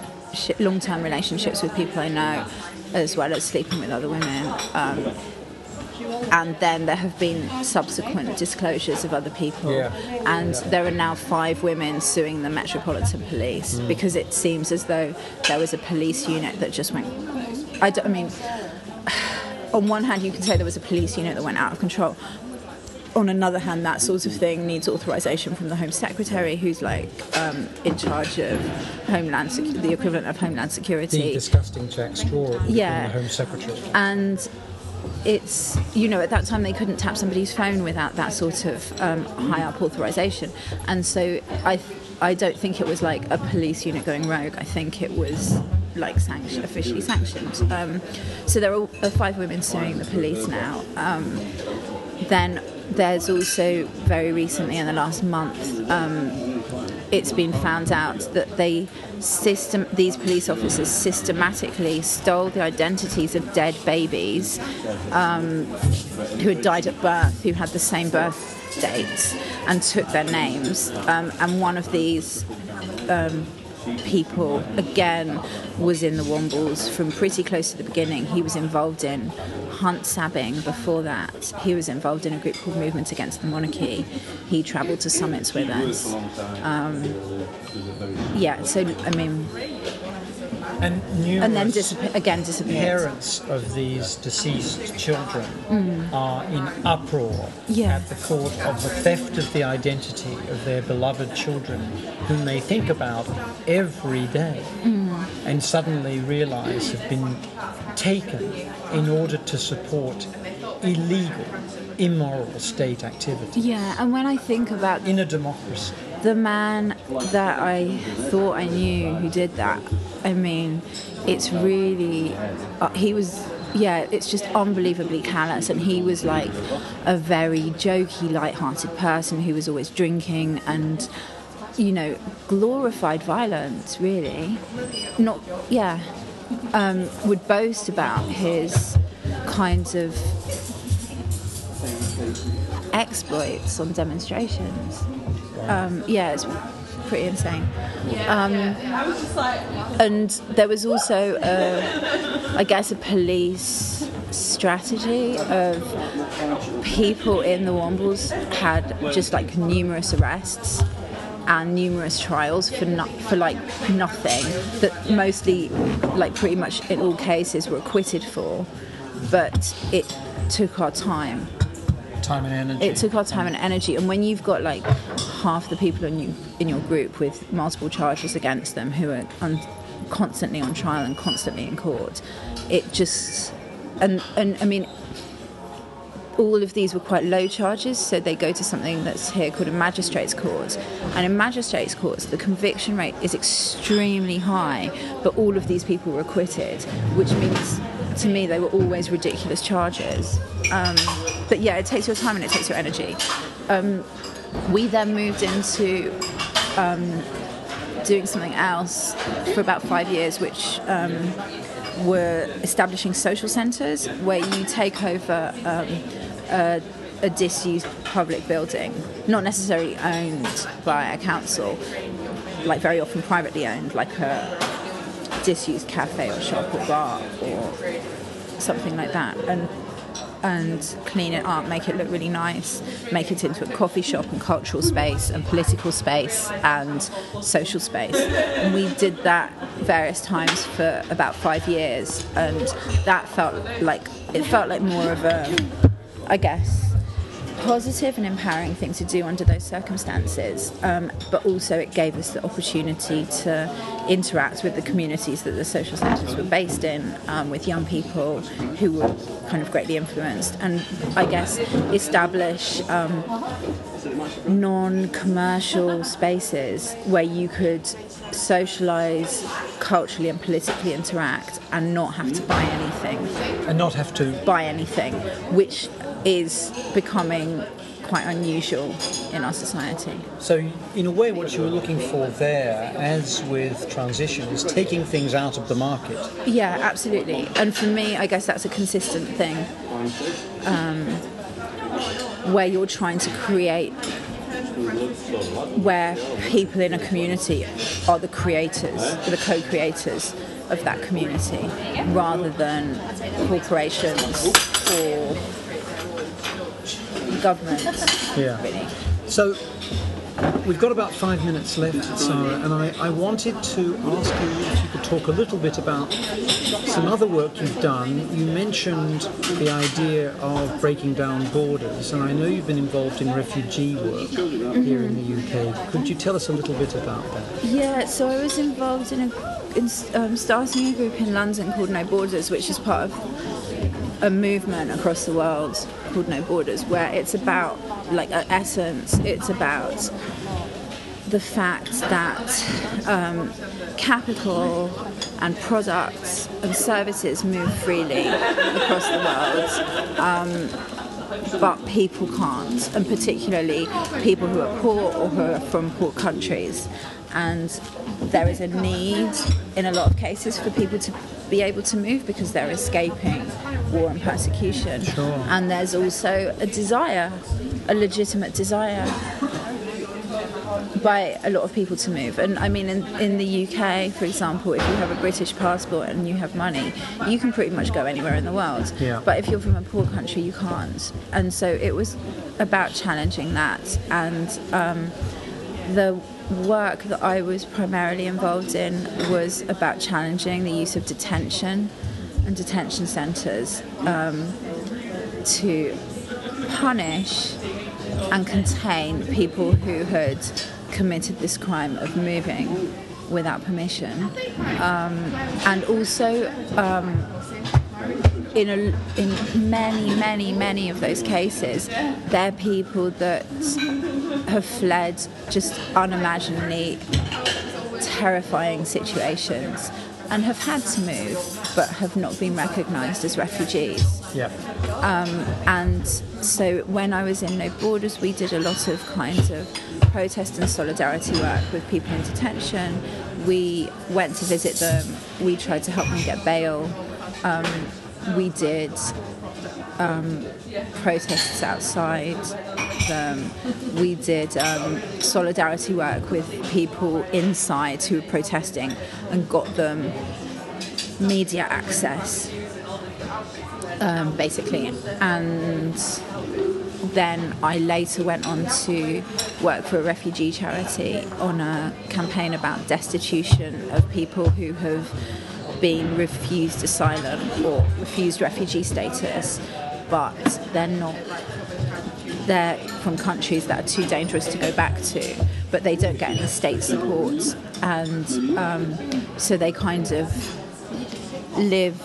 long-term relationships with people I know, as well as sleeping with other women. Um, and then there have been subsequent disclosures of other people, Yeah. and there are now five women suing the Metropolitan Police Mm. because it seems as though there was a police unit that just went. I, don't, I mean, on one hand, you can say there was a police unit that went out of control. On another hand, that sort of thing needs authorization from the Home Secretary, who's like um, in charge of Homeland, Sec- the equivalent of Homeland The Security. disgusting Jack Straw, Yeah. the Home Secretary. and it's you know at that time they couldn't tap somebody's phone without that sort of um, high up authorization and so I I don't think it was like a police unit going rogue I think it was like sanction, officially sanctioned um, so there are five women suing the police now um, then there's also very recently in the last month um, it's been found out that they system these police officers systematically stole the identities of dead babies um, who had died at birth, who had the same birth dates, and took their names. Um, and one of these um, people, again, was in the Wombles from pretty close to the beginning. He was involved in hunt sabbing before that. He was involved in a group called Movement Against the Monarchy. He travelled to summits with us. Um, yeah, so I mean, And numerous and then disappear, again disappears. parents of these deceased children are in uproar Mm. Yeah. at the thought of the theft of the identity of their beloved children, whom they think about every day, Mm. and suddenly realize have been taken in order to support illegal, immoral state activity Yeah, and when I think about in a democracy. The man that I thought I knew who did that, I mean, it's really, uh, he was, yeah, it's just unbelievably callous. And he was like a very jokey, light-hearted person who was always drinking and, you know, glorified violence, really. Not, yeah, um, would boast about his kinds of exploits on demonstrations. Um, yeah, it's pretty insane. Um, and there was also, a, I guess, a police strategy of people in the Wombles had just like numerous arrests and numerous trials for not for like nothing that mostly like pretty much in all cases were acquitted for but it took our time Time and energy. it took our time and energy and when you've got like half the people in you in your group with multiple charges against them who are un- constantly on trial and constantly in court it just and and i mean all of these were quite low charges, so they go to something that's here called a magistrates court. And in magistrates courts, the conviction rate is extremely high, but all of these people were acquitted, which means to me they were always ridiculous charges. Um, but yeah, it takes your time and it takes your energy. Um, we then moved into um, doing something else for about five years, which um, were establishing social centres where you take over um, a, a disused public building, not necessarily owned by a council, like very often privately owned, like a disused cafe or shop or bar or something like that, and and clean it up, make it look really nice, make it into a coffee shop and cultural space and political space and social space. And we did that various times for about five years, and that felt like it felt like more of a, I guess, positive and empowering thing to do under those circumstances. Um, but also, it gave us the opportunity to interact with the communities that the social centres were based in, um, with young people who were kind of greatly influenced, and I guess establish. Um, non-commercial spaces where you could socialize culturally and politically interact and not have to buy anything and not have to buy anything, which is becoming quite unusual in our society. So, in a way, what you were looking for there, as with transition, is taking things out of the market. Yeah, absolutely. And for me, I guess that's a consistent thing um, where you're trying to create where people in a community are the creators, the co-creators of that community, rather than corporations or governments. Yeah. Really. So, we've got about five minutes left, Sara, and I, I wanted to ask you if you could talk a little bit about some other work you've done. You mentioned the idea of breaking down borders, and I know you've been involved in refugee work here in the UK. Could you tell us a little bit about that? Yeah, so I was involved in, a, in um, starting a group in London called No Borders, which is part of a movement across the world called No Borders, where it's about, like, at essence, it's about the fact that um, capital and products and services move freely across the world. Um, but people can't, and particularly people who are poor or who are from poor countries. And there is a need in a lot of cases for people to be able to move because they're escaping war and persecution. Sure. And there's also a desire, a legitimate desire by a lot of people to move. And I mean, in, in the UK, for example, if you have a British passport and you have money, you can pretty much go anywhere in the world. Yeah. But if you're from a poor country, you can't. And so it was about challenging that and um, the work that I was primarily involved in was about challenging the use of detention and detention centres um, to punish and contain people who had committed this crime of moving without permission, um, and also um, in a, in many, many, many of those cases, they're people that have fled just unimaginably terrifying situations and have had to move but have not been recognised as refugees. Yeah. And so when I was in No Borders, we did a lot of kinds of protest and solidarity work with people in detention. We went to visit them. We tried to help them get bail. Um, we did um, protests outside. We did um, solidarity work with people inside who were protesting and got them media access um, basically. And then I later went on to work for a refugee charity on a campaign about destitution of people who have been refused asylum or refused refugee status, but they're not. They're from countries that are too dangerous to go back to, but they don't get any state support, and um, so they kind of live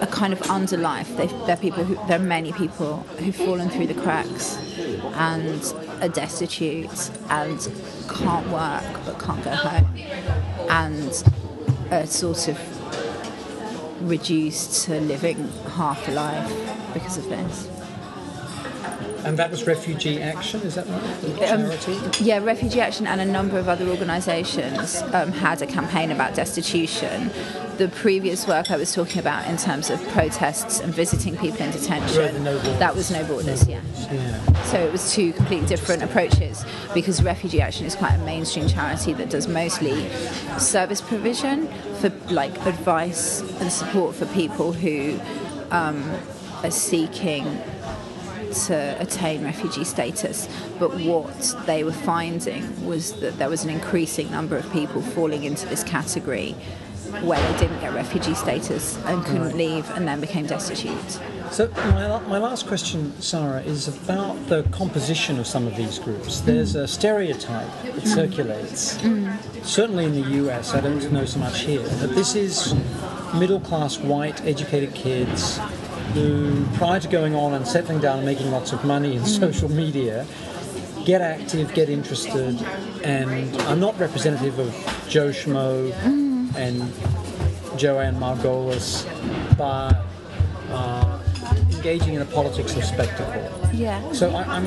a kind of underlife. They, they're people who, there are many people who've fallen through the cracks and are destitute and can't work but can't go home and are sort of reduced to living half a life because of this. And that was Refugee Action, is that right? Um. Yeah, Refugee Action and a number of other organisations um, had a campaign about destitution. The previous work I was talking about in terms of protests and visiting people in detention, No Borders. that was No Borders, yeah. yeah. So it was two completely different approaches because Refugee Action is quite a mainstream charity that does mostly service provision for like advice and support for people who um, are seeking to attain refugee status. But what they were finding was that there was an increasing number of people falling into this category where they didn't get refugee status and couldn't leave and then became destitute. So my, my last question, Sara, is about the composition of some of these groups. Mm. There's a stereotype that mm. circulates, mm. certainly in the US, I don't know so much here, that this is middle-class, white, educated kids prior to going on and settling down and making lots of money in social media, get active, get interested, and are not representative of Joe Schmo and Joanne Margolis, but uh, engaging in a politics of spectacle. Yeah. So I, I'm,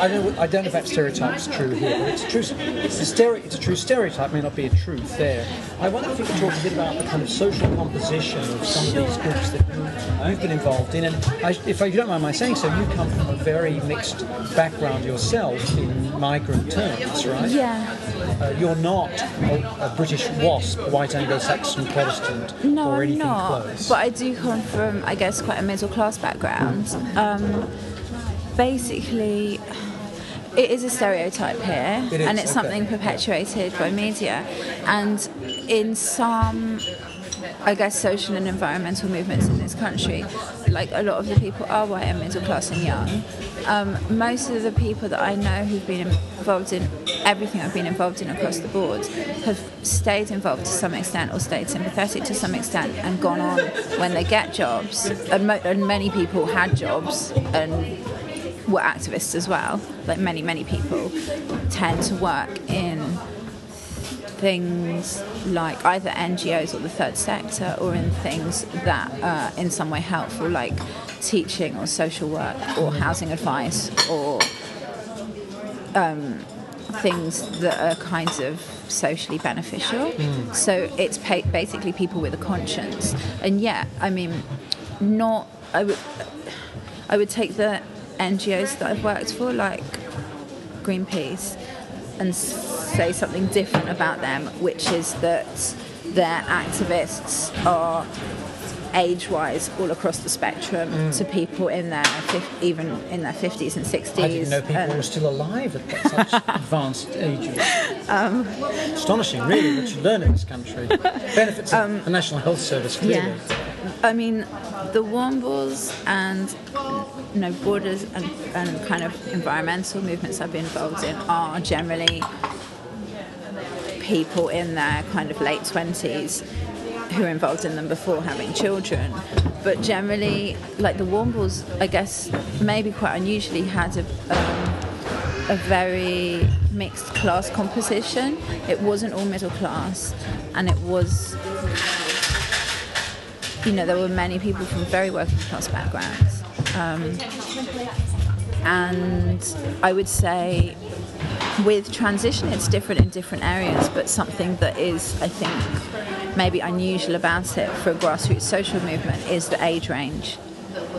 I don't, I don't know if that stereotype's true here, but it's a true, it's a, stere- it's a true stereotype. May not be a truth there. I wonder if you could talk a bit about the kind of social composition of some of these groups that you, you've been involved in, and I, if you don't mind my saying so, you come from a very mixed background yourself in migrant terms, right? Yeah. Uh, you're not a, a British WASP, white Anglo-Saxon Protestant, No, or I'm not. close. But I do come from, I guess, quite a middle class background. Um, basically, it is a stereotype here, It and it's okay. something perpetuated by media. And in some, I guess, social and environmental movements in this country, like a lot of the people are white and middle class and young. Um, most of the people that I know who've been involved in everything I've been involved in across the board have stayed involved to some extent or stayed sympathetic to some extent and gone on when they get jobs. And, mo- and many people had jobs and were activists as well, like many, many people tend to work in things like either NGOs or the third sector or in things that are in some way helpful, like teaching or social work or housing advice or um, things that are kind of socially beneficial. So it's pa- basically people with a conscience. And yeah, I mean, not, I would, I would take the NGOs that I've worked for, like Greenpeace, and say something different about them, which is that their activists are age-wise all across the spectrum to people in their even in their 50s and 60s. Mm. I didn't know people and- were still alive at such *laughs* advanced ages. Um, Astonishing, really, what you learn in this country. *laughs* Benefits of Um, the National Health Service, clearly. Yeah. I mean, the Wombles and you know borders and, and kind of environmental movements I've been involved in are generally people in their kind of late twenties who are involved in them before having children. But generally, like the Wombles, I guess maybe quite unusually had a. Um, a very mixed class composition. It wasn't all middle class, and it was you know, there were many people from very working class backgrounds. Um, and I would say with transition, it's different in different areas, but something that is, I think, maybe unusual about it for a grassroots social movement is the age range,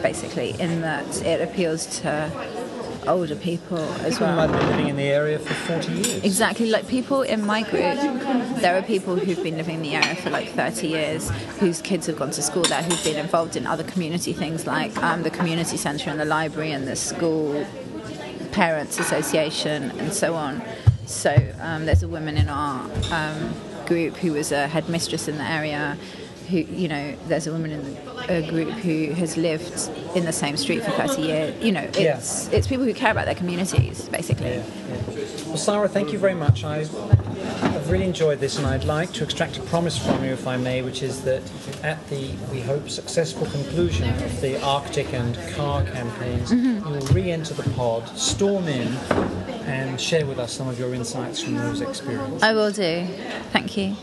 basically, in that it appeals to older people as People well. might have been living in the area for 40 years. Exactly, like people in my group, there are people who've been living in the area for like 30 years, whose kids have gone to school there, who've been involved in other community things like um, the community centre and the library and the school parents association and so on. So um, there's a woman in our um, group who was a headmistress in the area. Who, you know, there's a woman in a group who has lived in the same street for 30 years. You know, Yeah. it's it's people who care about their communities, basically. Yeah. Well, Sara, thank you very much. I, I've really enjoyed this, and I'd like to extract a promise from you, if I may, which is that at the, we hope, successful conclusion of the Arctic and car campaigns, mm-hmm. you will re enter the pod, storm in, and share with us some of your insights from those experiences. I will do. Thank you.